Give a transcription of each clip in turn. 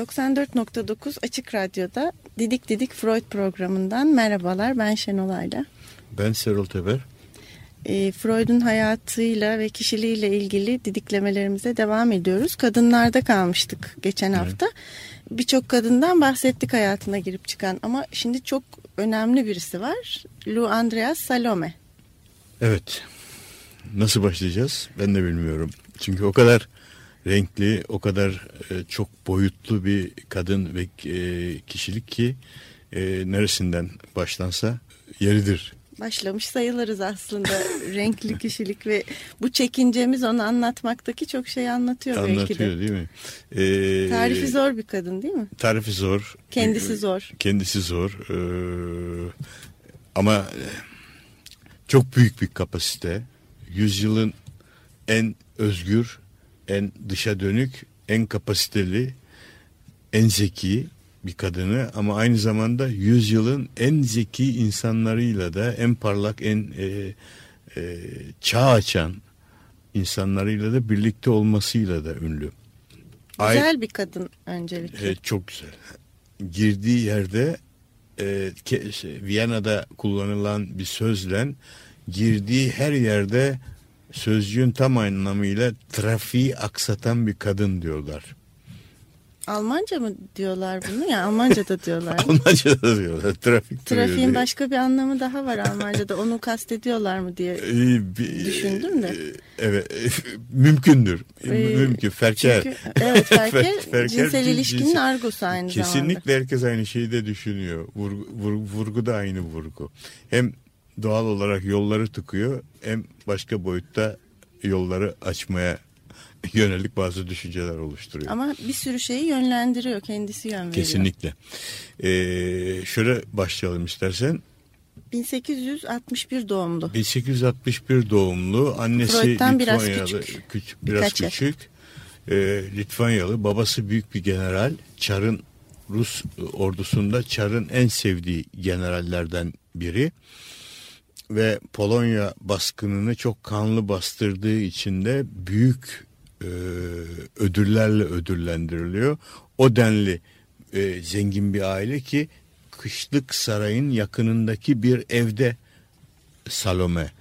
94.9 Açık Radyo'da Didik Didik Freud programından merhabalar. Ben Şenol Ayla. Ben Serol Teber. E, Freud'un hayatıyla ve kişiliğiyle ilgili didiklemelerimize devam ediyoruz. Kadınlarda kalmıştık geçen hafta. Evet. Birçok kadından bahsettik hayatına girip çıkan ama şimdi çok önemli birisi var. Lou Andreas Salome. Evet. Nasıl başlayacağız? Ben de bilmiyorum. Çünkü o kadar renkli, o kadar e, çok boyutlu bir kadın ve e, kişilik ki e, neresinden başlansa yeridir. Başlamış sayılırız aslında renkli kişilik ve bu çekincemiz onu anlatmaktaki çok şey anlatıyor, anlatıyor belki de. değil mi? Ee, tarifi zor bir kadın değil mi? Tarifi zor. Kendisi zor. Kendisi zor. Ee, ama çok büyük bir kapasite. Yüzyılın en özgür en dışa dönük, en kapasiteli, en zeki bir kadını ama aynı zamanda yüzyılın en zeki insanlarıyla da en parlak, en e, e, çağ açan insanlarıyla da birlikte olmasıyla da ünlü. Güzel Ay, bir kadın öncelikle. E, çok güzel. Girdiği yerde e, şey, Viyana'da kullanılan bir sözle girdiği her yerde sözcüğün tam anlamıyla trafiği aksatan bir kadın diyorlar. Almanca mı diyorlar bunu ya? Almanca da diyorlar. Almanca da diyorlar. Trafik Trafiğin diyor. başka bir anlamı daha var Almanca'da. Onu kastediyorlar mı diye düşündüm de. Evet. Mümkündür. Ee, Mümkün. Ferker. Çünkü, evet Ferker, Ferker cinsel ilişkinin cins, argosu aynı kesinlikle zamanda. Kesinlikle herkes aynı şeyi de düşünüyor. Vurgu, vurgu, vurgu da aynı vurgu. Hem doğal olarak yolları tıkıyor hem başka boyutta yolları açmaya yönelik bazı düşünceler oluşturuyor. Ama bir sürü şeyi yönlendiriyor, kendisi yön veriyor. Kesinlikle. Ee, şöyle başlayalım istersen. 1861 doğumlu. 1861 doğumlu. Annesi Freud'dan. Biraz küçük. küçük biraz küçük. Ee, Litvanyalı. Babası büyük bir general. Çar'ın Rus ordusunda Çar'ın en sevdiği generallerden biri ve Polonya baskınını çok kanlı bastırdığı için de büyük e, ödüllerle ödüllendiriliyor. O denli e, zengin bir aile ki kışlık sarayın yakınındaki bir evde Salome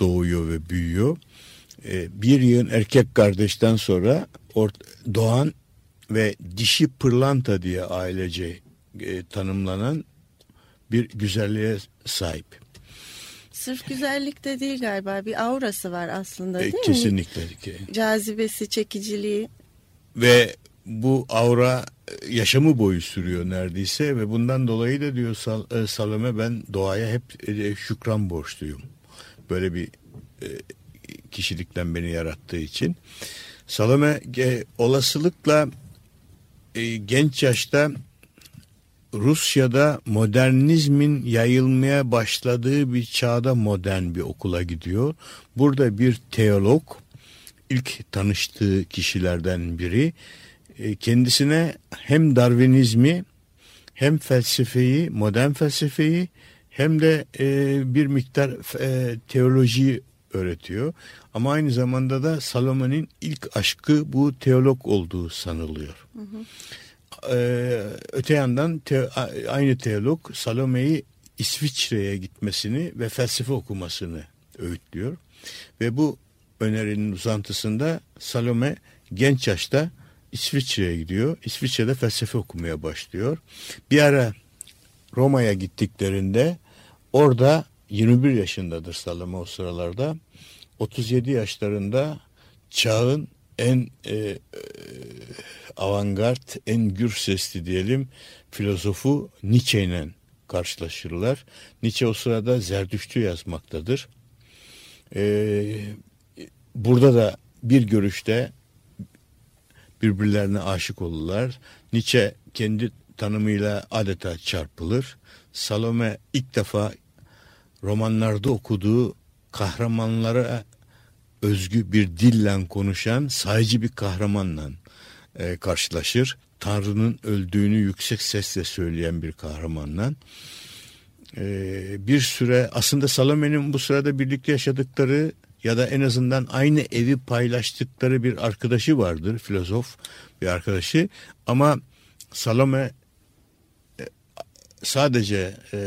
doğuyor ve büyüyor. E, bir yığın erkek kardeşten sonra doğan ve dişi pırlanta diye ailece e, tanımlanan bir güzelliğe sahip. Sırf güzellik de değil galiba bir aurası var aslında değil e, mi? Kesinlikle. Cazibesi, çekiciliği. Ve bu aura e, yaşamı boyu sürüyor neredeyse ve bundan dolayı da diyor Sal e, Salome ben doğaya hep e, şükran borçluyum. Böyle bir kişilikten beni yarattığı için. Salome olasılıkla genç yaşta Rusya'da modernizmin yayılmaya başladığı bir çağda modern bir okula gidiyor. Burada bir teolog ilk tanıştığı kişilerden biri e, kendisine hem Darwinizmi hem felsefeyi, modern felsefeyi hem de e, bir miktar e, teolojiyi öğretiyor. Ama aynı zamanda da Salomon'un ilk aşkı bu teolog olduğu sanılıyor. Hı hı e, öte yandan te, aynı teolog Salome'yi İsviçre'ye gitmesini ve felsefe okumasını öğütlüyor. Ve bu önerinin uzantısında Salome genç yaşta İsviçre'ye gidiyor. İsviçre'de felsefe okumaya başlıyor. Bir ara Roma'ya gittiklerinde orada 21 yaşındadır Salome o sıralarda. 37 yaşlarında çağın en e, e, avantgard, en gür sesli diyelim filozofu Nietzsche ile karşılaşırlar. Nietzsche o sırada Zerdüştü yazmaktadır. Ee, burada da bir görüşte birbirlerine aşık olurlar. Nietzsche kendi tanımıyla adeta çarpılır. Salome ilk defa romanlarda okuduğu kahramanlara özgü bir dille konuşan sayıcı bir kahramanla e, karşılaşır. Tanrı'nın öldüğünü yüksek sesle söyleyen bir kahramanla. E, bir süre aslında Salome'nin bu sırada birlikte yaşadıkları ya da en azından aynı evi paylaştıkları bir arkadaşı vardır. Filozof bir arkadaşı ama Salome e, sadece e,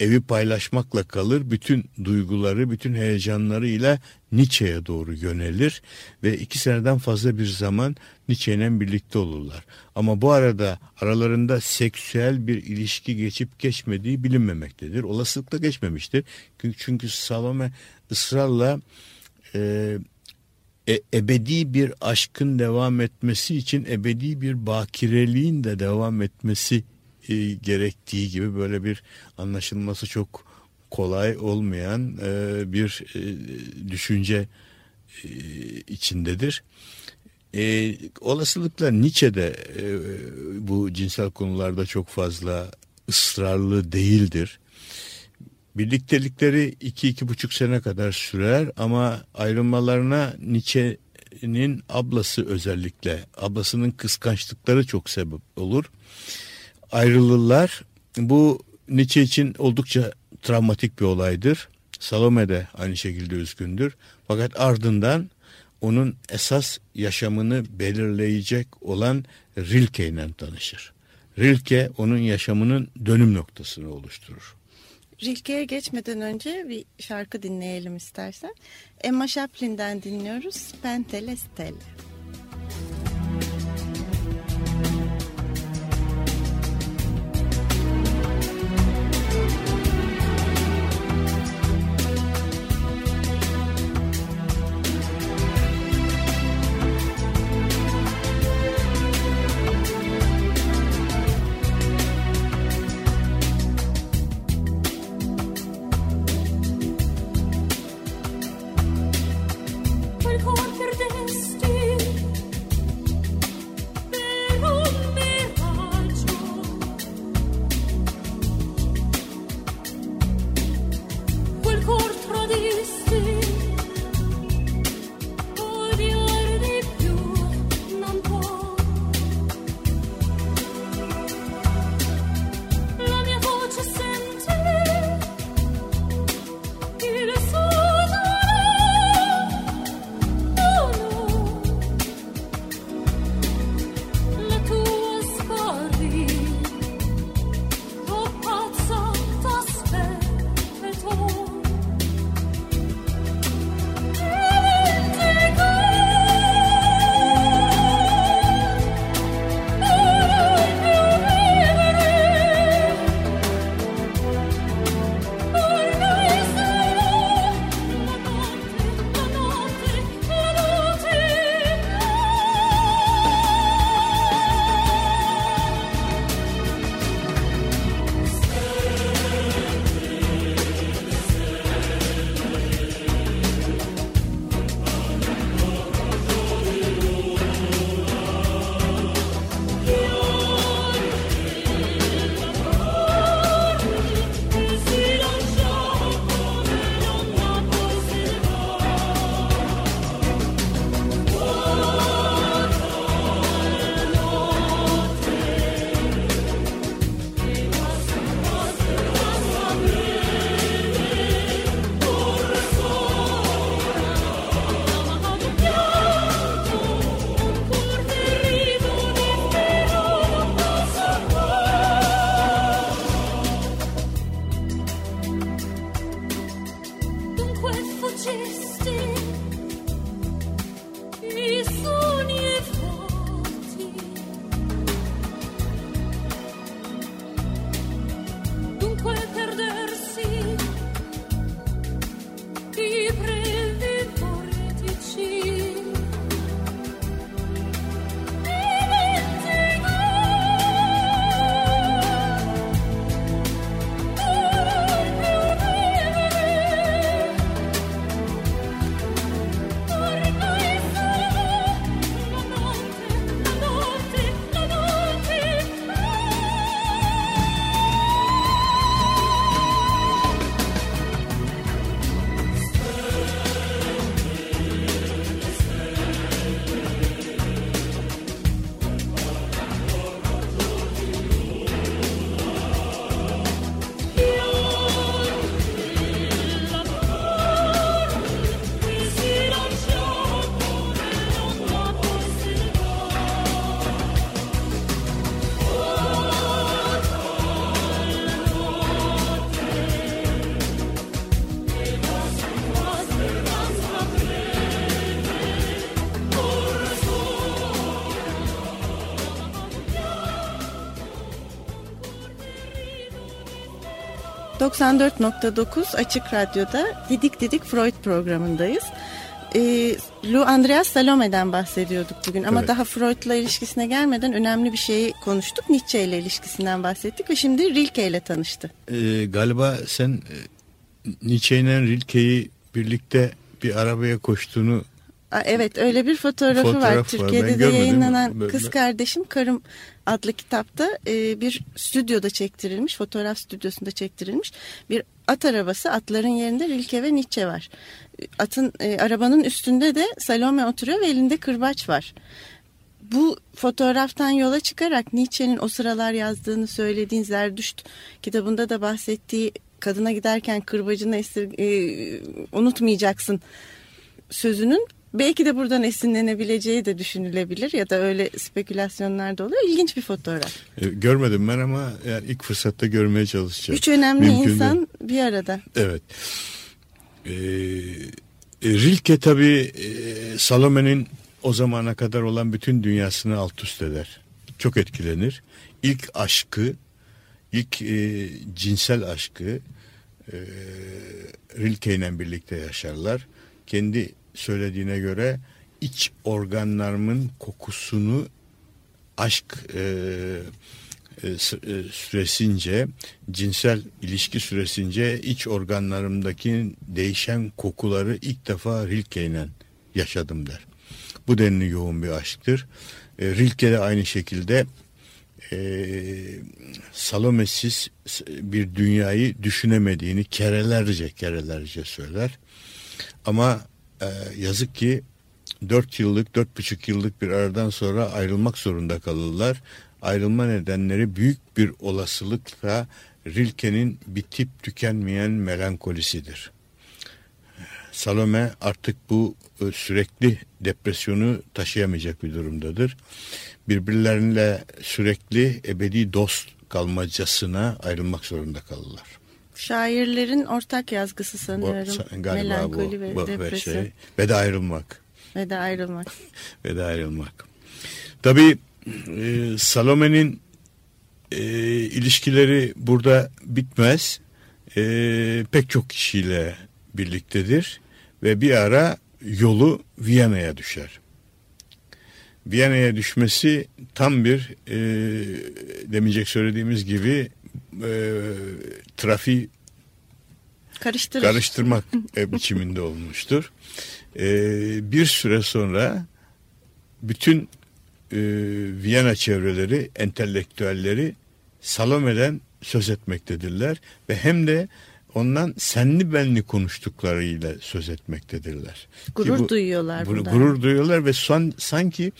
evi paylaşmakla kalır. Bütün duyguları, bütün heyecanlarıyla Nietzsche'ye doğru yönelir ve iki seneden fazla bir zaman Nietzsche'yle birlikte olurlar. Ama bu arada aralarında seksüel bir ilişki geçip geçmediği bilinmemektedir. Olasılıkla geçmemiştir. Çünkü Salome ısrarla e, e, ebedi bir aşkın devam etmesi için ebedi bir bakireliğin de devam etmesi e, gerektiği gibi böyle bir anlaşılması çok kolay olmayan e, bir e, düşünce e, içindedir. E, olasılıkla Nietzsche'de e, bu cinsel konularda çok fazla ısrarlı değildir. Birliktelikleri iki iki buçuk sene kadar sürer ama ayrılmalarına Nietzsche'nin ablası özellikle ablasının kıskançlıkları çok sebep olur. Ayrılırlar. Bu Nietzsche için oldukça travmatik bir olaydır. Salome de aynı şekilde üzgündür. Fakat ardından onun esas yaşamını belirleyecek olan Rilke ile tanışır. Rilke onun yaşamının dönüm noktasını oluşturur. Rilke'ye geçmeden önce bir şarkı dinleyelim istersen. Emma Chaplin'den dinliyoruz. Pentele Stelle. 94.9 Açık Radyo'da Didik Didik Freud programındayız. Ee, Lou Andreas Salome'den bahsediyorduk bugün ama Evet. daha Freud'la ilişkisine gelmeden önemli bir şeyi konuştuk. Nietzsche ile ilişkisinden bahsettik ve şimdi Rilke ile tanıştı. Ee, galiba sen e, Nietzsche ile Rilke'yi birlikte bir arabaya koştuğunu Aa, Evet öyle bir fotoğrafı Fotoğraf var. var. Türkiye'de Ben de yayınlanan Böyle- Kız Kardeşim Karım adlı kitapta e, bir stüdyoda çektirilmiş, fotoğraf stüdyosunda çektirilmiş bir at arabası. Atların yerinde Rilke ve Nietzsche var. Atın e, arabanın üstünde de Salome oturuyor ve elinde kırbaç var. Bu fotoğraftan yola çıkarak Nietzsche'nin o sıralar yazdığını söylediğin Zerdüşt kitabında da bahsettiği kadına giderken kırbacını esir, e, unutmayacaksın sözünün belki de buradan esinlenebileceği de düşünülebilir ya da öyle spekülasyonlar da oluyor. İlginç bir fotoğraf. e, görmedim ben ama yani ilk fırsatta görmeye çalışacağım. Üç önemli Mümkün insan değil. bir arada. Evet. Ee, e, Rilke tabii e, Salome'nin o zamana kadar olan bütün dünyasını alt üst eder. Çok etkilenir. İlk aşkı, ilk e, cinsel aşkı e, Rilke ile birlikte yaşarlar. Kendi söylediğine göre iç organlarımın kokusunu aşk e, e, e, süresince cinsel ilişki süresince iç organlarımdaki değişen kokuları ilk defa Rilke ile yaşadım der. Bu denli yoğun bir aşktır. E, Rilke de aynı şekilde e, Salome'siz bir dünyayı düşünemediğini kerelerce kerelerce söyler. Ama e, yazık ki 4 yıllık, dört buçuk yıllık bir aradan sonra ayrılmak zorunda kalırlar. Ayrılma nedenleri büyük bir olasılıkla Rilke'nin bitip tükenmeyen melankolisidir. Salome artık bu e, sürekli depresyonu taşıyamayacak bir durumdadır. Birbirleriyle sürekli ebedi dost kalmacasına ayrılmak zorunda kalırlar. Şairlerin ortak yazgısı Bu, sanıyorum. galiba Melankoli bu, ve bu depresyon şey, ve de ayrılmak. ve de ayrılmak. ve de ayrılmak. Tabii e, Salome'nin e, ilişkileri burada bitmez. E, pek çok kişiyle birliktedir ve bir ara yolu Viyana'ya düşer. Viyana'ya düşmesi tam bir e, demeyecek söylediğimiz gibi e, trafiği Karıştırır. karıştırmak e, biçiminde olmuştur. E, bir süre sonra bütün e, Viyana çevreleri, entelektüelleri Salome'den söz etmektedirler ve hem de ondan senli benli konuştuklarıyla söz etmektedirler. Ki Gurur duyuyorlar bunu bundan. Gurur duyuyorlar ve son, sanki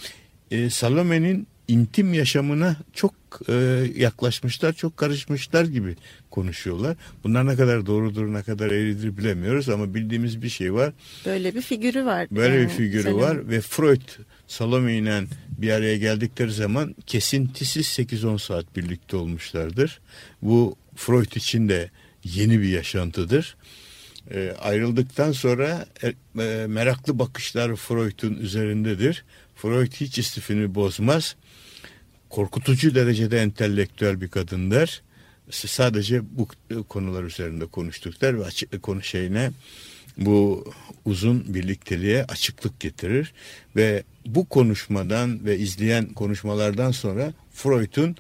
e, Salome'nin intim yaşamına çok e, yaklaşmışlar, çok karışmışlar gibi konuşuyorlar. Bunlar ne kadar doğrudur, ne kadar eğridir bilemiyoruz ama bildiğimiz bir şey var. Böyle bir figürü var. Böyle yani bir figürü Salome. var ve Freud Salome ile bir araya geldikleri zaman kesintisiz 8-10 saat birlikte olmuşlardır. Bu Freud için de yeni bir yaşantıdır. E, ayrıldıktan sonra e, e, meraklı bakışlar Freud'un üzerindedir. Freud hiç istifini bozmaz. Korkutucu derecede entelektüel bir kadındır. Sadece bu konular üzerinde konuştuk der ve açık konu şeyine bu uzun birlikteliğe açıklık getirir ve bu konuşmadan ve izleyen konuşmalardan sonra Freud'un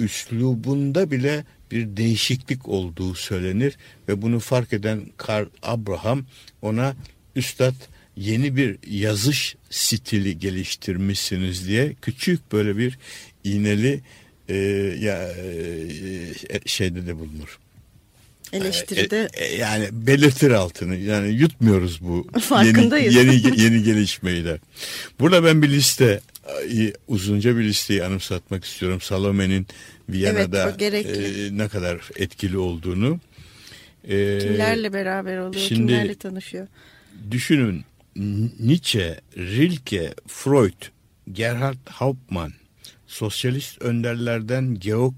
üslubunda bile bir değişiklik olduğu söylenir ve bunu fark eden Karl Abraham ona üstad yeni bir yazış stili geliştirmişsiniz diye küçük böyle bir iğneli e, ya e, şeyde de bulunur. Eleştiride E, e, yani belirtir altını. Yani yutmuyoruz bu yeni, Farkındayız. yeni yeni gelişmeyi de. Burada ben bir liste e, uzunca bir listeyi anımsatmak istiyorum. Salome'nin Viyana'da Evet, e, ne kadar etkili olduğunu. E, kimlerle beraber oluyor, şimdi- kimlerle tanışıyor. Düşünün Nietzsche, Rilke, Freud, Gerhard Hauptmann, sosyalist önderlerden Georg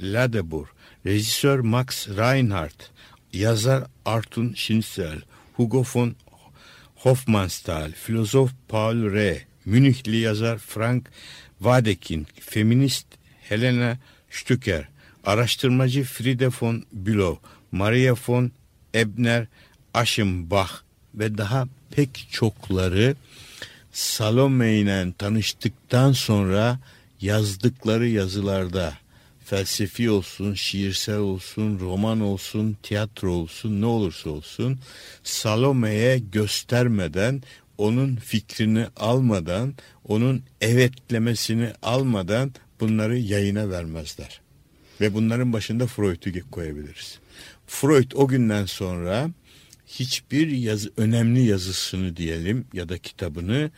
Ladebur, rejisör Max Reinhardt, yazar Arthur Schinzel, Hugo von Hofmannsthal, filozof Paul Reh, Münihli yazar Frank Wadekind, feminist Helena Stücker, araştırmacı Friede von Bülow, Maria von Ebner, Aschenbach ve daha pek çokları Salome ile tanıştıktan sonra yazdıkları yazılarda felsefi olsun, şiirsel olsun, roman olsun, tiyatro olsun, ne olursa olsun Salome'ye göstermeden, onun fikrini almadan, onun evetlemesini almadan bunları yayına vermezler. Ve bunların başında Freud'u koyabiliriz. Freud o günden sonra hiçbir yazı, önemli yazısını diyelim ya da kitabını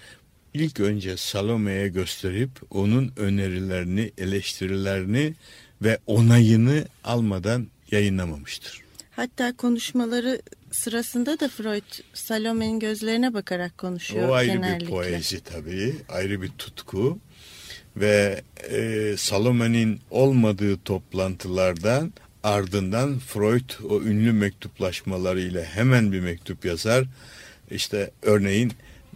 ilk önce Salome'ye gösterip onun önerilerini, eleştirilerini ve onayını almadan yayınlamamıştır. Hatta konuşmaları sırasında da Freud Salome'nin gözlerine bakarak konuşuyor O ayrı genellikle. bir poezi tabii, ayrı bir tutku ve e, Salome'nin olmadığı toplantılardan ardından Freud o ünlü mektuplaşmalarıyla hemen bir mektup yazar. İşte örneğin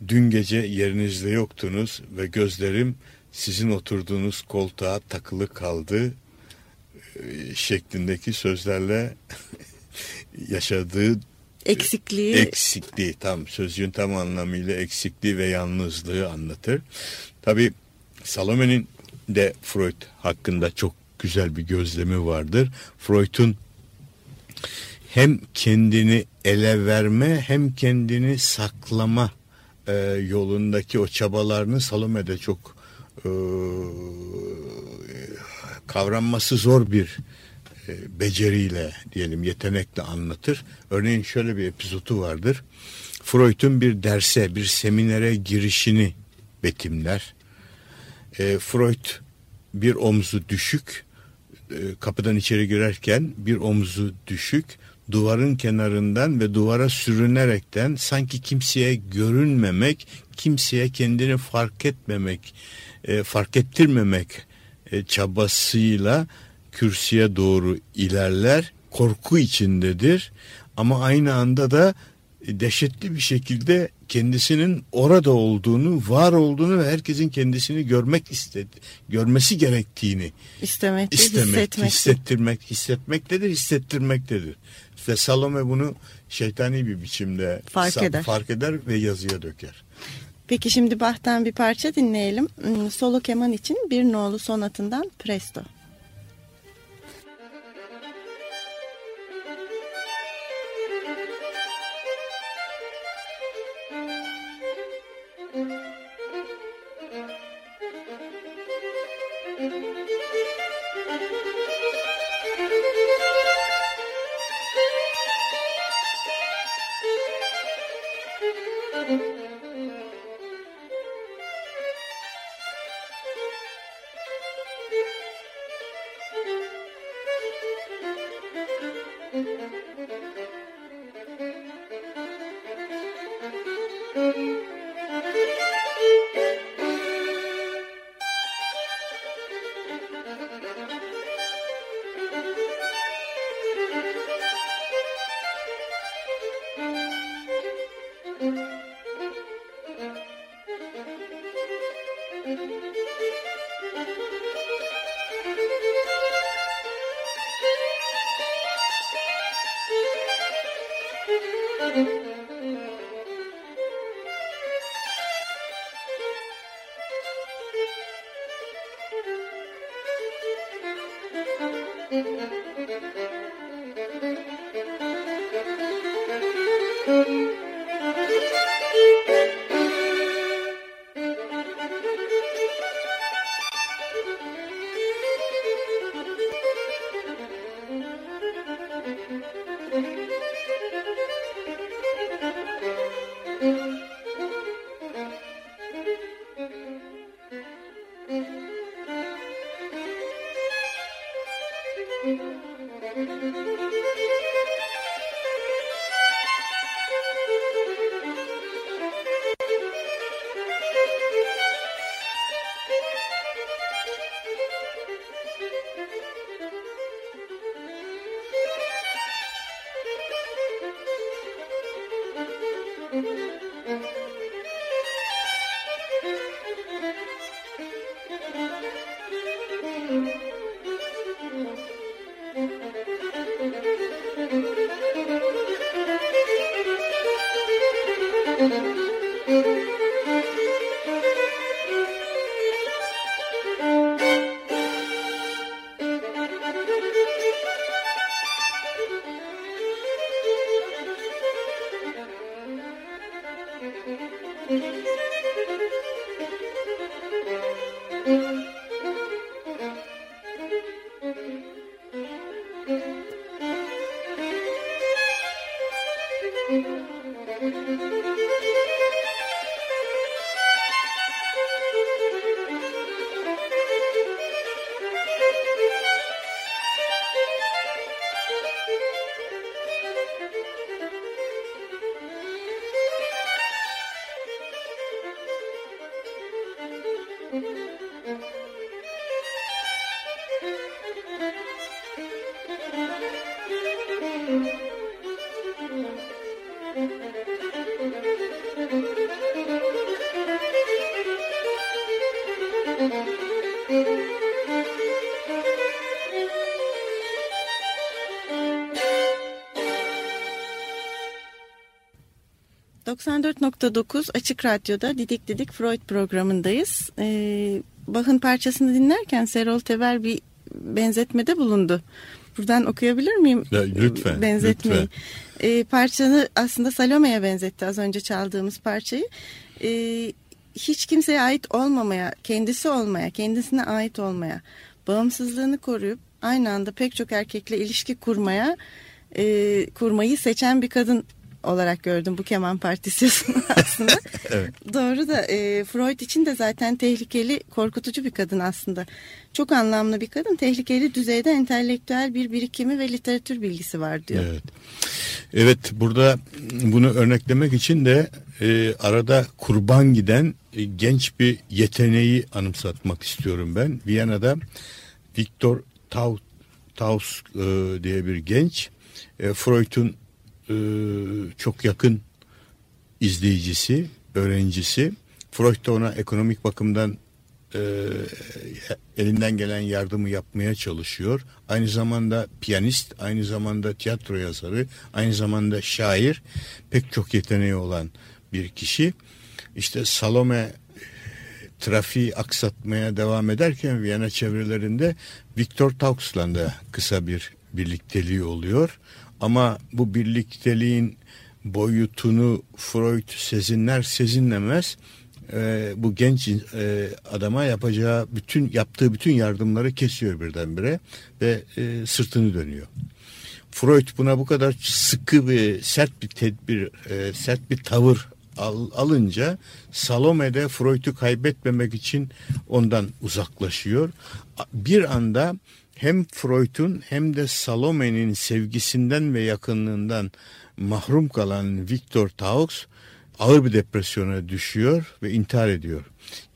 dün gece yerinizde yoktunuz ve gözlerim sizin oturduğunuz koltuğa takılı kaldı e, şeklindeki sözlerle yaşadığı Eksikliği eksikliği tam sözcüğün tam anlamıyla eksikliği ve yalnızlığı anlatır. Tabi Salome'nin de Freud hakkında çok güzel bir gözlemi vardır. Freud'un hem kendini ele verme hem kendini saklama e, yolundaki o çabalarını Salome'de çok e, kavranması zor bir e, beceriyle diyelim yetenekle anlatır. Örneğin şöyle bir epizodu vardır. Freud'un bir derse, bir seminere girişini betimler. E, Freud bir omzu düşük, e, kapıdan içeri girerken bir omzu düşük, duvarın kenarından ve duvara sürünerekten sanki kimseye görünmemek, kimseye kendini fark etmemek, e, fark ettirmemek e, çabasıyla kürsüye doğru ilerler. Korku içindedir ama aynı anda da dehşetli bir şekilde kendisinin orada olduğunu, var olduğunu ve herkesin kendisini görmek istedi, görmesi gerektiğini istemek, istemek, hissetmek. hissettirmek, hissetmektedir, hissettirmektedir. Ve Salome bunu şeytani bir biçimde Fark eder. fark eder ve yazıya döker. Peki şimdi Bach'tan bir parça dinleyelim. Hmm, Solo keman için bir nolu sonatından Presto. Müzik 94.9 Açık Radyo'da Didik Didik Freud programındayız. Ee, Bach'ın parçasını dinlerken Serol Teber bir benzetmede bulundu. Buradan okuyabilir miyim? Ya, lütfen. Benzetmeyi. Lütfen. Ee, parçanı aslında Salome'ye benzetti az önce çaldığımız parçayı. Ee, hiç kimseye ait olmamaya, kendisi olmaya, kendisine ait olmaya, bağımsızlığını koruyup aynı anda pek çok erkekle ilişki kurmaya, e, kurmayı seçen bir kadın olarak gördüm bu keman partisiyosunu aslında. evet. Doğru da e, Freud için de zaten tehlikeli, korkutucu bir kadın aslında. Çok anlamlı bir kadın, tehlikeli düzeyde entelektüel bir birikimi ve literatür bilgisi var diyor. Evet. Evet burada bunu örneklemek için de e, arada kurban giden e, genç bir yeteneği anımsatmak istiyorum ben. Viyana'da Viktor Tau, Taus e, diye bir genç e, Freud'un e, çok yakın izleyicisi, öğrencisi. Freud da ona ekonomik bakımdan e, elinden gelen yardımı yapmaya çalışıyor. Aynı zamanda piyanist, aynı zamanda tiyatro yazarı, aynı zamanda şair, pek çok yeteneği olan bir kişi. İşte Salome trafiği aksatmaya devam ederken Viyana çevrelerinde Viktor Taux'la da kısa bir birlikteliği oluyor. Ama bu birlikteliğin boyutunu Freud sezinler sezinlemez e, bu genç e, adama yapacağı bütün yaptığı bütün yardımları kesiyor birdenbire ve e, sırtını dönüyor. Freud buna bu kadar sıkı ve sert bir tedbir, e, sert bir tavır al, alınca Salome de Freud'u kaybetmemek için ondan uzaklaşıyor. Bir anda hem Freud'un hem de Salome'nin sevgisinden ve yakınlığından mahrum kalan Victor Taux ağır bir depresyona düşüyor ve intihar ediyor.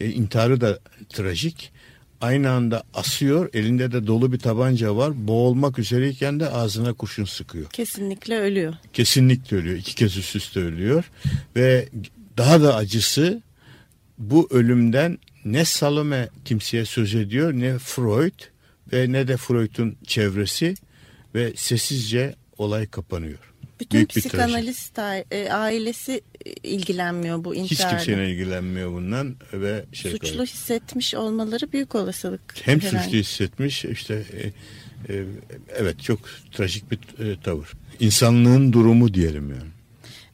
E, intiharı da trajik. Aynı anda asıyor, elinde de dolu bir tabanca var. Boğulmak üzereyken de ağzına kurşun sıkıyor. Kesinlikle ölüyor. Kesinlikle ölüyor. İki kez üst üste ölüyor. Ve daha da acısı bu ölümden ne Salome kimseye söz ediyor ne Freud ve ne de Freud'un çevresi ve sessizce olay kapanıyor. Bütün Büyük psikanalist e, ailesi e, ilgilenmiyor bu intiharla. Hiç kimseyle ilgilenmiyor bundan ve şey suçlu kadar. hissetmiş olmaları büyük olasılık. Hem herhangi. suçlu hissetmiş işte e, e, evet çok trajik bir e, tavır. İnsanlığın durumu diyelim yani.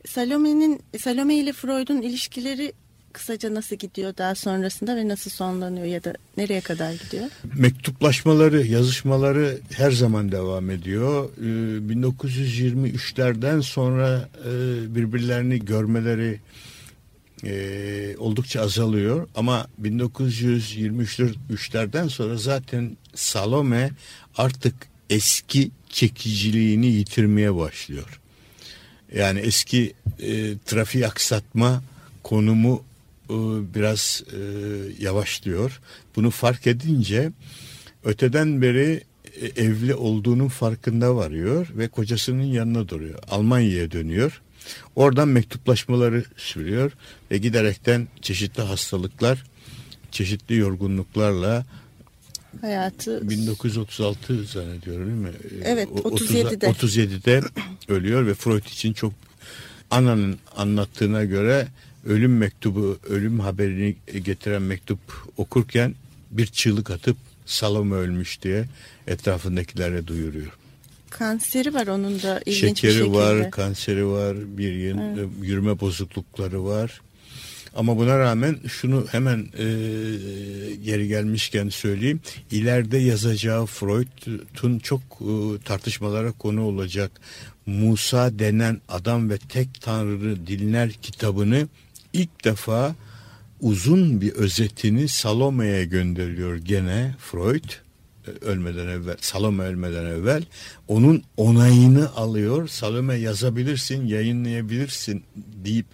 Salome'nin Salome ile Freud'un ilişkileri kısaca nasıl gidiyor daha sonrasında ve nasıl sonlanıyor ya da nereye kadar gidiyor? Mektuplaşmaları, yazışmaları her zaman devam ediyor. 1923'lerden ee, sonra e, birbirlerini görmeleri e, oldukça azalıyor. Ama 1923'lerden sonra zaten Salome artık eski çekiciliğini yitirmeye başlıyor. Yani eski e, trafiği aksatma konumu biraz e, yavaşlıyor. Bunu fark edince öteden beri e, evli olduğunun farkında varıyor ve kocasının yanına duruyor. Almanya'ya dönüyor. Oradan mektuplaşmaları sürüyor ve giderekten çeşitli hastalıklar, çeşitli yorgunluklarla hayatı 1936 zannediyorum değil mi? Evet 37'de. 37'de ölüyor ve Freud için çok ananın anlattığına göre ölüm mektubu, ölüm haberini getiren mektup okurken bir çığlık atıp Salome ölmüş diye etrafındakilere duyuruyor. Kanseri var onun da ilginç Şekeri bir şekilde. var, kanseri var, bir yıl, yürüme bozuklukları var. Ama buna rağmen şunu hemen e, geri gelmişken söyleyeyim. İleride yazacağı Freud'un çok e, tartışmalara konu olacak Musa denen adam ve tek tanrı dinler kitabını ilk defa uzun bir özetini Salome'ye gönderiyor gene Freud e, ölmeden evvel Salome ölmeden evvel onun onayını alıyor Salome yazabilirsin yayınlayabilirsin deyip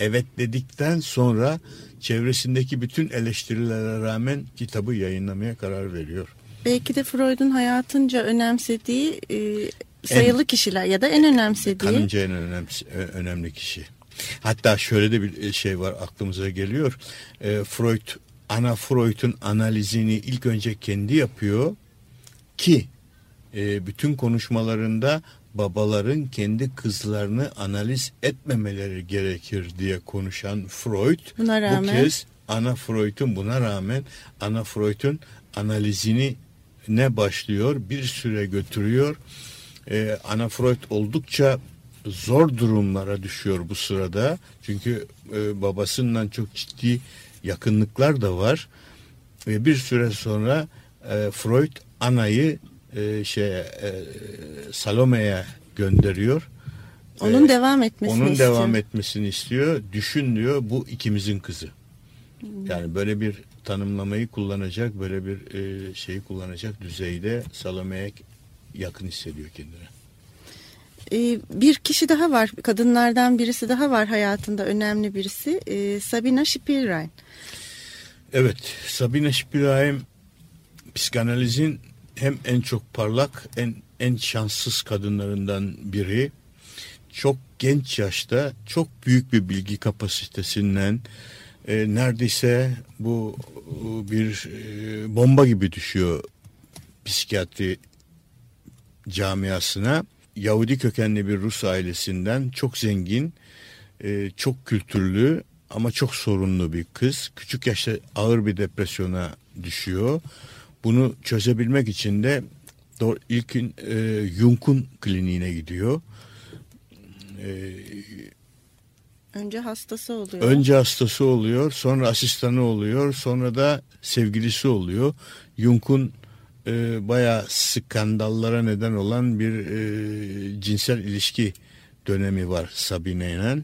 evet dedikten sonra çevresindeki bütün eleştirilere rağmen kitabı yayınlamaya karar veriyor. Belki de Freud'un hayatınca önemsediği e, sayılı en, kişiler ya da en önemsediği. Kanınca en önemli, önemli kişi. Hatta şöyle de bir şey var aklımıza geliyor. E, Freud, ana Freud'un analizini ilk önce kendi yapıyor ki e, bütün konuşmalarında babaların kendi kızlarını analiz etmemeleri gerekir diye konuşan Freud buna rağmen, bu kez ana Freud'un buna rağmen ana Freud'un analizini ne başlıyor bir süre götürüyor. Ee, ana Freud oldukça zor durumlara düşüyor bu sırada. Çünkü e, babasından çok ciddi yakınlıklar da var. Ve bir süre sonra e, Freud anayı e, şey e, Salome'ye gönderiyor. Onun ee, devam etmesini onun istiyor. devam etmesini istiyor. Düşün diyor bu ikimizin kızı. Yani böyle bir tanımlamayı kullanacak, böyle bir e, şeyi kullanacak düzeyde Salome'ye yakın hissediyor kendine. Ee, bir kişi daha var, kadınlardan birisi daha var hayatında önemli birisi. Ee, Sabina Spielrein. Evet, Sabina Spielrein psikanalizin hem en çok parlak, en en şanssız kadınlarından biri. Çok genç yaşta çok büyük bir bilgi kapasitesinden e, neredeyse bu bir e, bomba gibi düşüyor psikiyatri camiasına. Yahudi kökenli bir Rus ailesinden çok zengin, e, çok kültürlü ama çok sorunlu bir kız. Küçük yaşta ağır bir depresyona düşüyor. Bunu çözebilmek için de ilkin e, Jung'un kliniğine gidiyor. E, önce hastası oluyor. Önce hastası oluyor, sonra asistanı oluyor, sonra da sevgilisi oluyor. Jung'un e, bayağı skandallara neden olan bir e, cinsel ilişki dönemi var Sabine ile.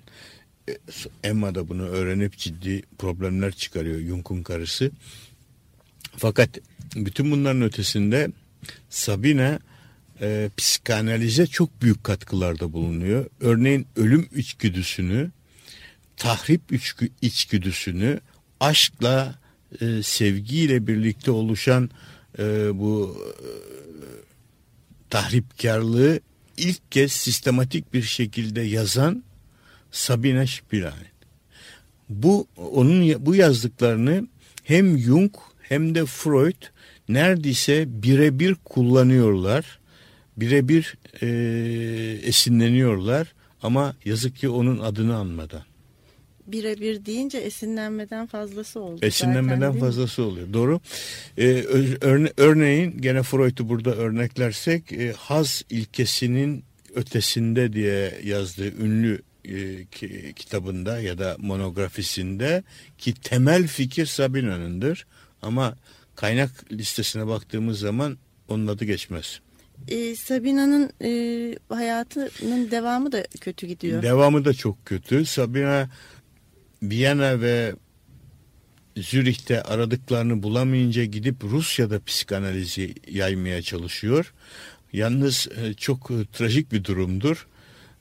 E, Emma da bunu öğrenip ciddi problemler çıkarıyor Jung'un karısı. Fakat bütün bunların ötesinde Sabine e, psikanalize çok büyük katkılarda bulunuyor. Örneğin ölüm içgüdüsünü, tahrip içgüdüsünü, aşkla, e, sevgiyle birlikte oluşan e, bu e, tahripkarlığı ilk kez sistematik bir şekilde yazan Sabine Spielrein. Bu onun bu yazdıklarını hem Jung hem de Freud neredeyse birebir kullanıyorlar. Birebir e, esinleniyorlar ama yazık ki onun adını anmadan. Birebir deyince esinlenmeden fazlası oldu. Esinlenmeden zaten, fazlası oluyor. Doğru. Ee, örne, örneğin gene Freud'u burada örneklersek e, haz ilkesinin ötesinde diye yazdığı ünlü e, ki, kitabında ya da monografisinde ki temel fikir Sabina'nındır ama kaynak listesine baktığımız zaman onun adı geçmez. E, Sabina'nın e, hayatının devamı da kötü gidiyor. Devamı da çok kötü. Sabina Viyana ve Zürih'te aradıklarını bulamayınca gidip Rusya'da psikanalizi yaymaya çalışıyor. Yalnız e, çok e, trajik bir durumdur.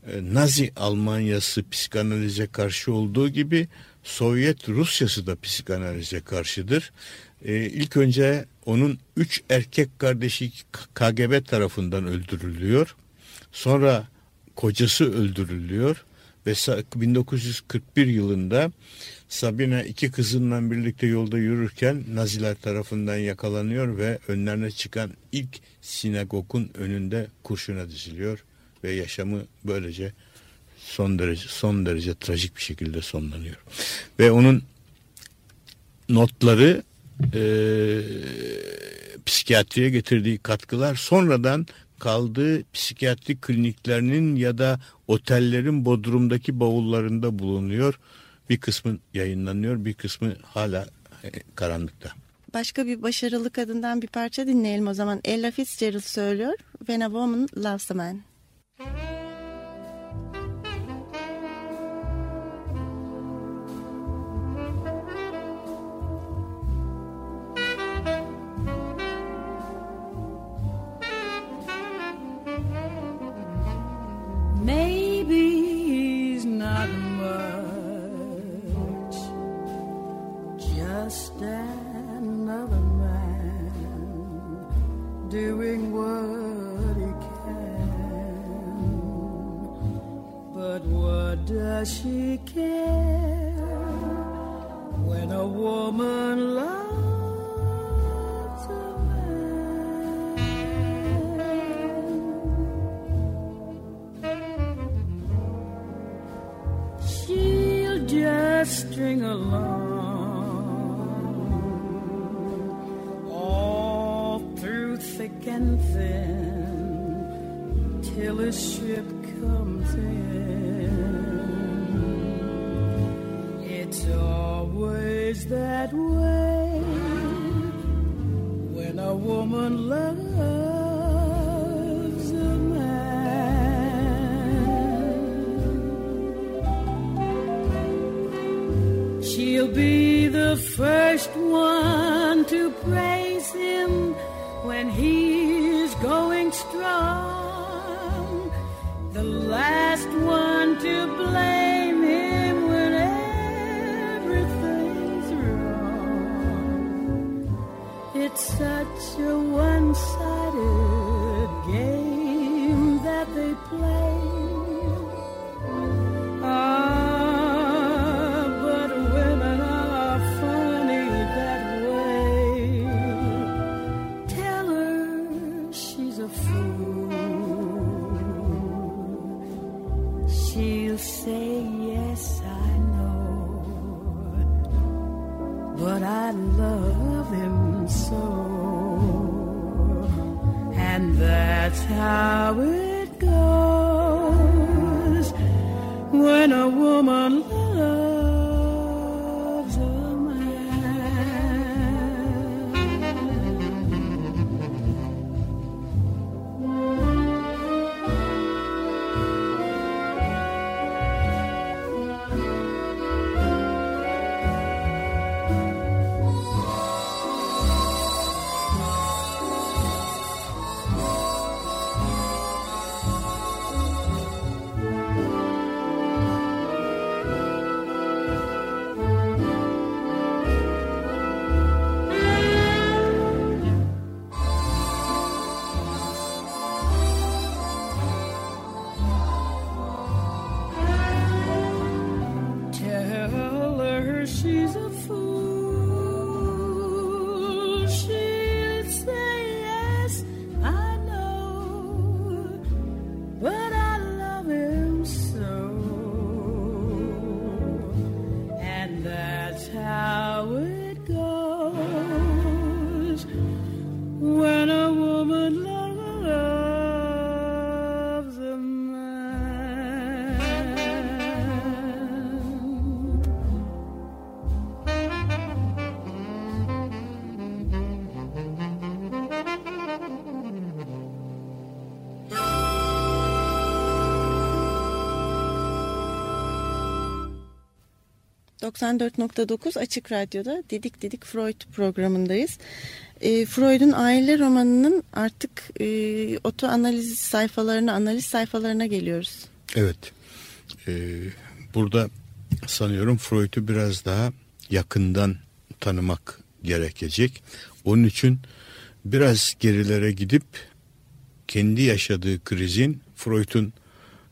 E, Nazi Almanyası psikanalize karşı olduğu gibi Sovyet Rusyası da psikanalize karşıdır. Ee, ilk önce onun üç erkek kardeşi KGB tarafından öldürülüyor. Sonra kocası öldürülüyor ve 1941 yılında Sabine iki kızınla birlikte yolda yürürken Naziler tarafından yakalanıyor ve önlerine çıkan ilk sinagogun önünde kurşuna diziliyor ve yaşamı böylece son derece son derece trajik bir şekilde sonlanıyor. Ve onun notları e, psikiyatriye getirdiği katkılar sonradan kaldığı psikiyatri kliniklerinin ya da otellerin bodrumdaki bavullarında bulunuyor. Bir kısmı yayınlanıyor, bir kısmı hala e, karanlıkta. Başka bir başarılı kadından bir parça dinleyelim o zaman. Ella Fitzgerald söylüyor. When a Woman Loves a Man. Maybe does she care when a woman loves a man? She'll just string along all through thick and thin till a ship comes in. ...94.9 Açık Radyo'da Didik Didik Freud programındayız. E, Freud'un aile romanının artık e, oto analiz sayfalarına, analiz sayfalarına geliyoruz. Evet. Ee, burada sanıyorum Freud'u biraz daha yakından tanımak gerekecek. Onun için biraz gerilere gidip kendi yaşadığı krizin Freud'un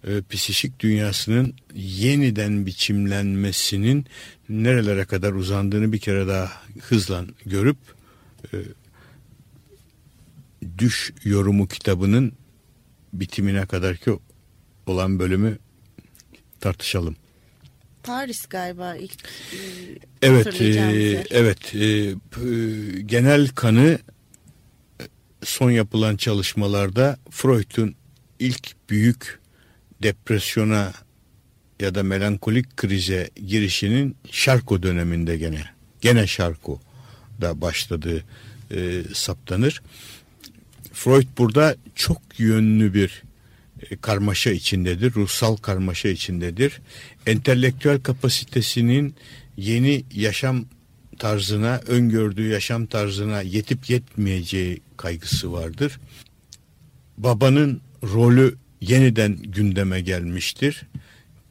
e, psikik dünyasının yeniden biçimlenmesinin nerelere kadar uzandığını bir kere daha hızla görüp e, Düş Yorumu kitabının bitimine kadar ki olan bölümü tartışalım. Paris galiba ilk e, Evet, e, yer. evet. e, p- genel kanı e, son yapılan çalışmalarda Freud'un ilk büyük depresyona ya da melankolik krize girişinin Şarko döneminde gene gene Şarko da başladığı e, saptanır. Freud burada çok yönlü bir e, karmaşa içindedir, ruhsal karmaşa içindedir. Entelektüel kapasitesinin yeni yaşam tarzına, öngördüğü yaşam tarzına yetip yetmeyeceği kaygısı vardır. Babanın rolü yeniden gündeme gelmiştir.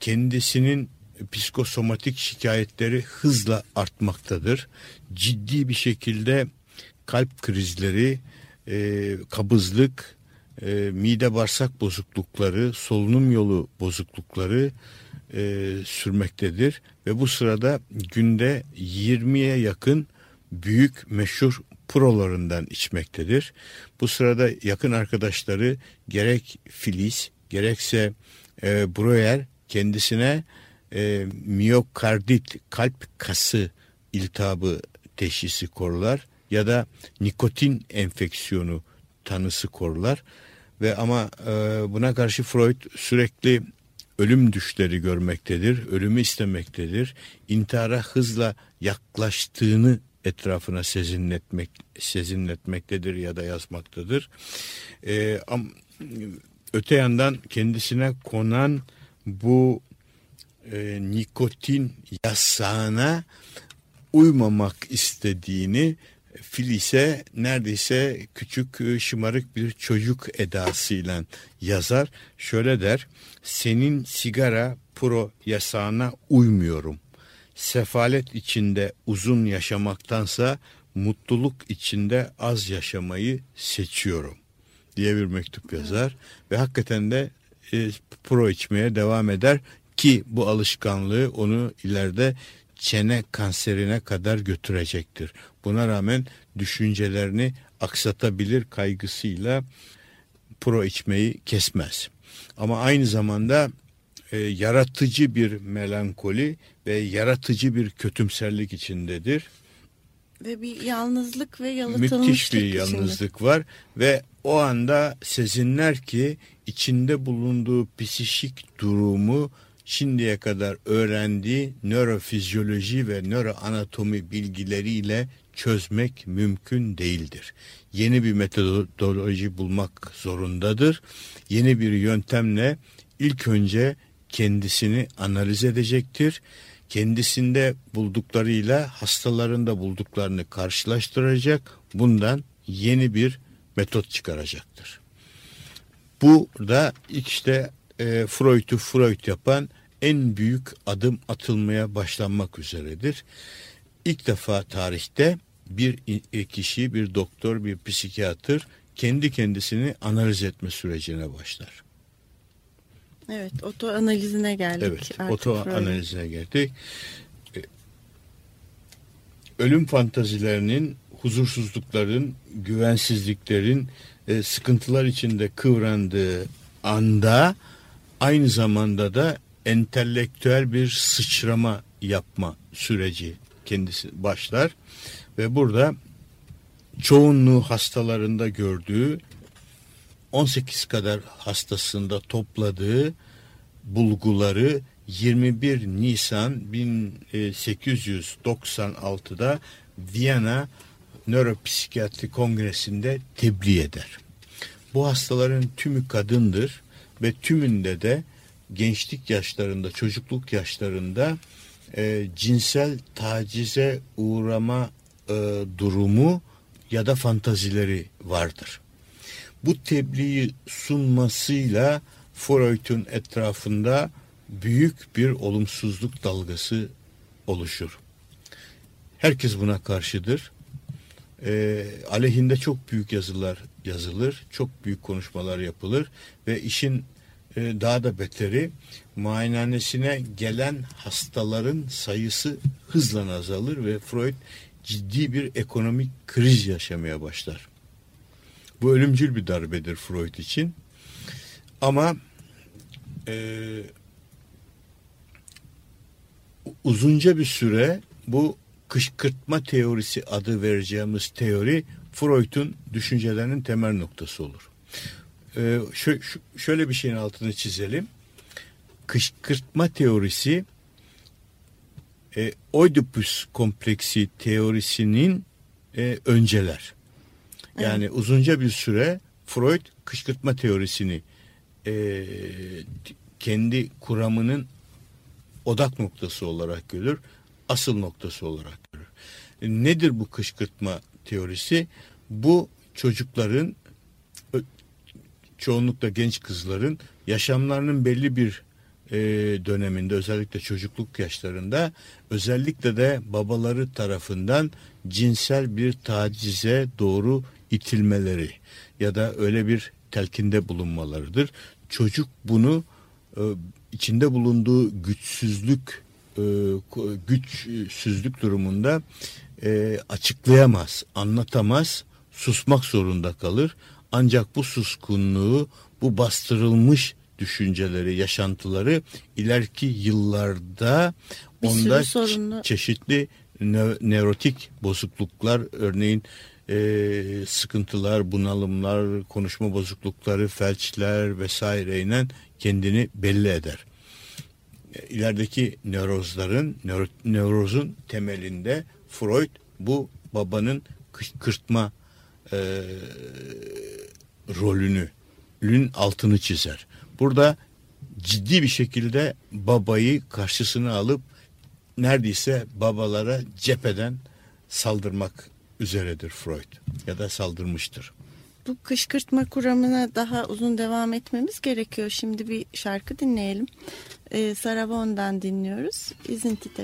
Kendisinin psikosomatik şikayetleri hızla artmaktadır. Ciddi bir şekilde kalp krizleri, e, kabızlık, e, mide bağırsak bozuklukları, solunum yolu bozuklukları e, sürmektedir. Ve bu sırada günde 20'ye yakın büyük meşhur prolarından içmektedir. Bu sırada yakın arkadaşları gerek Filiz gerekse e, Breuer kendisine e, miyokardit kalp kası iltihabı teşhisi korular ya da nikotin enfeksiyonu tanısı korular. Ve ama e, buna karşı Freud sürekli ölüm düşleri görmektedir, ölümü istemektedir, intihara hızla yaklaştığını etrafına sezinletmek sezinletmektedir ya da yazmaktadır. E, am, öte yandan kendisine konan bu e, nikotin yasağına uymamak istediğini Filise neredeyse küçük e, şımarık bir çocuk edasıyla yazar. Şöyle der, senin sigara pro yasağına uymuyorum. Sefalet içinde uzun yaşamaktansa mutluluk içinde az yaşamayı seçiyorum diye bir mektup yazar. Ve hakikaten de e, pro içmeye devam eder ki bu alışkanlığı onu ileride çene kanserine kadar götürecektir. Buna rağmen düşüncelerini aksatabilir kaygısıyla pro içmeyi kesmez. Ama aynı zamanda e, yaratıcı bir melankoli ve yaratıcı bir kötümserlik içindedir. Ve bir yalnızlık ve yalıtılmışlık Müthiş bir içinde. yalnızlık var ve o anda sezinler ki içinde bulunduğu psişik durumu şimdiye kadar öğrendiği nörofizyoloji ve nöroanatomi bilgileriyle çözmek mümkün değildir. Yeni bir metodoloji bulmak zorundadır. Yeni bir yöntemle ilk önce kendisini analiz edecektir. Kendisinde bulduklarıyla hastalarında bulduklarını karşılaştıracak. Bundan yeni bir metot çıkaracaktır. Bu da işte e, Freud'u Freud yapan en büyük adım atılmaya başlanmak üzeredir. İlk defa tarihte bir i- kişi, bir doktor, bir psikiyatr kendi kendisini analiz etme sürecine başlar. Evet, oto analizine geldik. Evet, artık oto analizine geldik. E, Ölüm fantazilerinin, huzursuzlukların, güvensizliklerin, e, sıkıntılar içinde kıvrandığı anda aynı zamanda da entelektüel bir sıçrama yapma süreci kendisi başlar ve burada çoğunluğu hastalarında gördüğü 18 kadar hastasında topladığı bulguları 21 Nisan 1896'da Viyana Nöropsikiyatri Kongresi'nde tebliğ eder. Bu hastaların tümü kadındır ve tümünde de gençlik yaşlarında, çocukluk yaşlarında e, cinsel tacize uğrama e, durumu ya da fantazileri vardır. Bu tebliği sunmasıyla Freud'un etrafında büyük bir olumsuzluk dalgası oluşur. Herkes buna karşıdır. E, aleyhinde çok büyük yazılar yazılır, çok büyük konuşmalar yapılır ve işin e, daha da beteri muayenehanesine gelen hastaların sayısı hızla azalır ve Freud ciddi bir ekonomik kriz yaşamaya başlar. Bu ölümcül bir darbedir Freud için. Ama e, uzunca bir süre bu kışkırtma teorisi adı vereceğimiz teori Freud'un düşüncelerinin temel noktası olur. Ee, şö- şöyle bir şeyin altını çizelim. Kışkırtma teorisi e, Oedipus kompleksi teorisinin e, önceler. Yani uzunca bir süre Freud kışkırtma teorisini e, kendi kuramının odak noktası olarak görür, asıl noktası olarak görür. E, Nedir bu kışkırtma teorisi? Bu çocukların çoğunlukla genç kızların yaşamlarının belli bir e, döneminde özellikle çocukluk yaşlarında özellikle de babaları tarafından cinsel bir tacize doğru itilmeleri ya da öyle bir telkinde bulunmalarıdır. Çocuk bunu e, içinde bulunduğu güçsüzlük e, güçsüzlük durumunda e, açıklayamaz, anlatamaz, susmak zorunda kalır. Ancak bu suskunluğu, bu bastırılmış düşünceleri, yaşantıları ileriki yıllarda Bir onda sorunlu- çe- çeşitli nö- nörotik bozukluklar örneğin e, sıkıntılar, bunalımlar, konuşma bozuklukları, felçler vesaireyle kendini belli eder. E, İlerideki nörozların, nöro- nörozun temelinde Freud bu babanın kışkırtma e, rolünü lün altını çizer. Burada ciddi bir şekilde babayı karşısına alıp neredeyse babalara cepheden saldırmak üzeredir Freud ya da saldırmıştır. Bu kışkırtma kuramına daha uzun devam etmemiz gerekiyor. Şimdi bir şarkı dinleyelim. Ee, Sarabon'dan dinliyoruz. Isn't it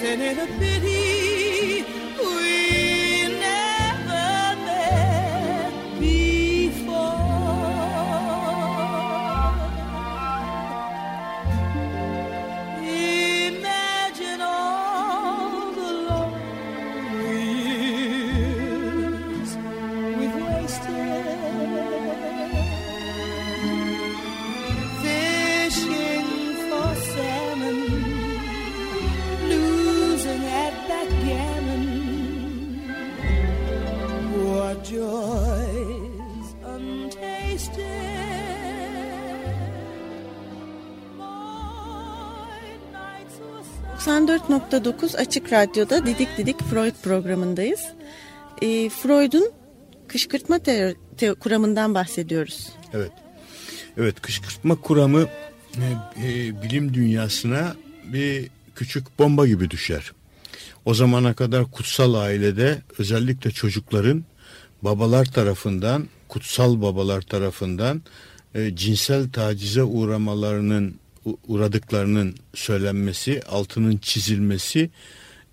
Isn't it a pity 94.9 Açık Radyo'da Didik Didik Freud programındayız. E, Freud'un kışkırtma te- te- kuramından bahsediyoruz. Evet. Evet kışkırtma kuramı e, e, bilim dünyasına bir küçük bomba gibi düşer. O zamana kadar kutsal ailede özellikle çocukların babalar tarafından, kutsal babalar tarafından e, cinsel tacize uğramalarının uğradıklarının söylenmesi, altının çizilmesi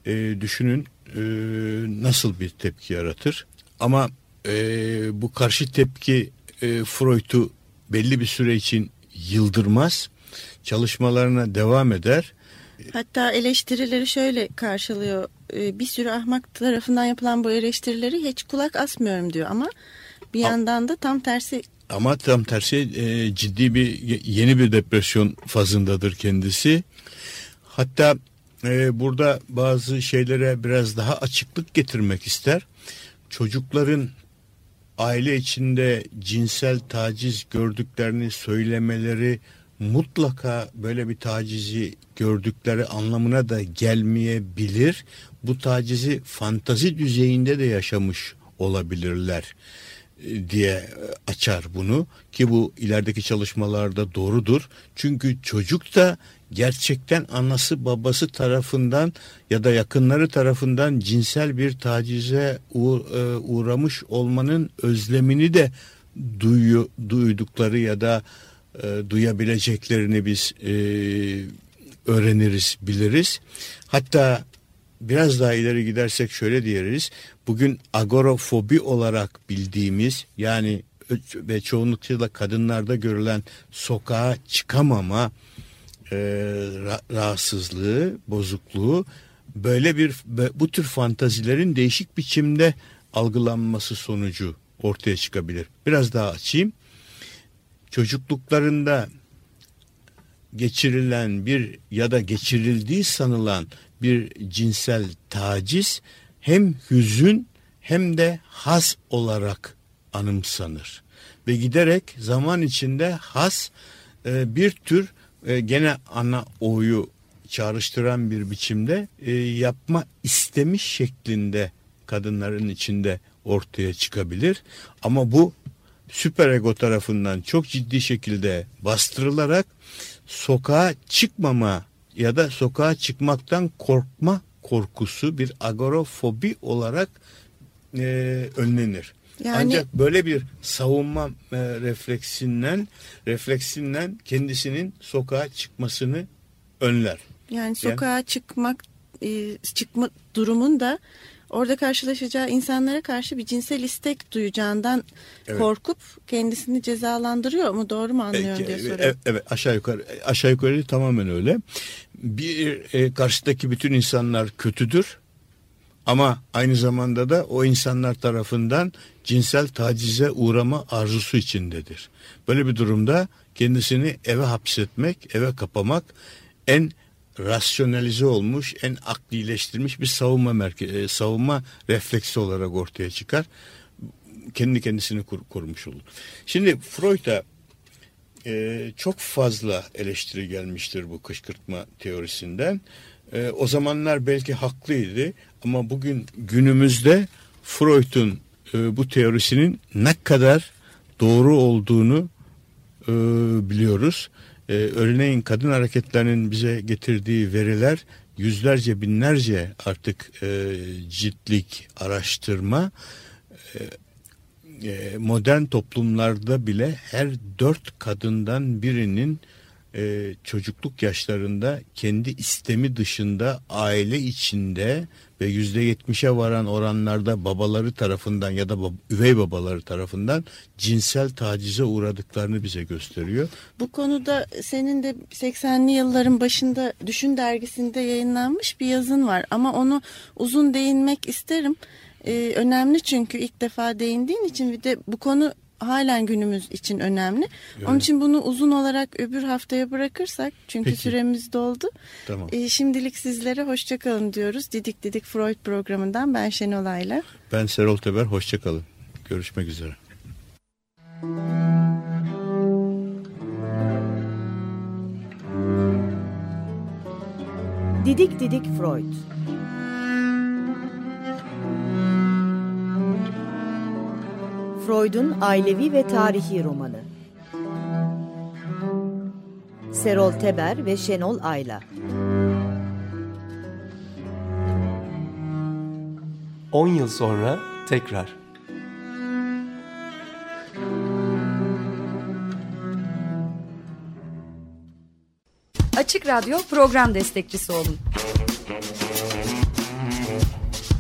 e, düşünün e, nasıl bir tepki yaratır. Ama e, bu karşı tepki e, Freud'u belli bir süre için yıldırmaz. Çalışmalarına devam eder. Hatta eleştirileri şöyle karşılıyor. E, bir sürü ahmak tarafından yapılan bu eleştirileri hiç kulak asmıyorum diyor ama bir yandan da tam tersi Ama tam tersi e, ciddi bir ye- yeni bir depresyon fazındadır kendisi. Hatta e, burada bazı şeylere biraz daha açıklık getirmek ister. Çocukların aile içinde cinsel taciz gördüklerini söylemeleri mutlaka böyle bir tacizi gördükleri anlamına da gelmeyebilir. Bu tacizi fantazi düzeyinde de yaşamış olabilirler diye e, açar bunu ki bu ilerideki çalışmalarda doğrudur. Çünkü çocuk da gerçekten anası babası tarafından ya da yakınları tarafından cinsel bir tacize e, uğramış olmanın özlemini de duyu, duydukları ya da e, duyabileceklerini biz e, öğreniriz, biliriz. Hatta biraz daha ileri gidersek şöyle diyeriz. Bugün agorofobi olarak bildiğimiz yani ve çoğunlukla kadınlarda görülen sokağa çıkamama e, ra- rahatsızlığı, bozukluğu böyle bir bu tür fantazilerin değişik biçimde algılanması sonucu ortaya çıkabilir. Biraz daha açayım. Çocukluklarında geçirilen bir ya da geçirildiği sanılan bir cinsel taciz hem hüzün hem de haz olarak anımsanır. Ve giderek zaman içinde haz e, bir tür e, gene ana o'yu çağrıştıran bir biçimde e, yapma istemiş şeklinde kadınların içinde ortaya çıkabilir. Ama bu süperego tarafından çok ciddi şekilde bastırılarak sokağa çıkmama ya da sokağa çıkmaktan korkma korkusu bir agorofobi olarak e, önlenir. Yani- Ancak böyle bir savunma e, refleksinden refleksinden kendisinin sokağa çıkmasını önler. Yani sokağa çıkmak e, çıkma durumunda orada karşılaşacağı insanlara karşı bir cinsel istek duyacağından Evet. korkup kendisini cezalandırıyor mu doğru mu anlıyorum Peki, diye soruyorum. Evet aşağı yukarı aşağı yukarı tamamen öyle. Bir e, karşıdaki bütün insanlar kötüdür. Ama aynı zamanda da o insanlar tarafından cinsel tacize uğrama arzusu içindedir. Böyle bir durumda kendisini eve hapsetmek, eve kapamak en rasyonalize olmuş, en aklileştirilmiş bir savunma merke e, savunma refleksi olarak ortaya çıkar. Kendi kendisini kur- korumuş olur. Şimdi Freud'a e, çok fazla eleştiri gelmiştir bu kışkırtma teorisinden. E, o zamanlar belki haklıydı ama bugün günümüzde Freud'un e, bu teorisinin ne kadar doğru olduğunu e, biliyoruz. E, örneğin kadın hareketlerinin bize getirdiği veriler yüzlerce binlerce artık e, ciltlik araştırma e, modern toplumlarda bile her dört kadından birinin e, çocukluk yaşlarında kendi istemi dışında aile içinde ve yüzde yetmişe varan oranlarda babaları tarafından ya da bab- üvey babaları tarafından cinsel tacize uğradıklarını bize gösteriyor. Bu konuda senin de 80'li yılların başında Düşün dergisinde yayınlanmış bir yazın var ama onu uzun değinmek isterim. Ee, önemli çünkü ilk defa değindiğin için bir de bu konu halen günümüz için önemli. Onun için bunu uzun olarak öbür haftaya bırakırsak çünkü Peki. süremiz doldu. Tamam. Ee, şimdilik sizlere hoşçakalın diyoruz. Didik Didik Freud programından ben Şenol Ayla. Ben Serol Teber, hoşçakalın. Görüşmek üzere. Didik Didik Freud Freud'un ailevi ve tarihi romanı Serol Teber ve Şenol Ayla 10 yıl sonra tekrar. Açık Radyo program destekçisi olun.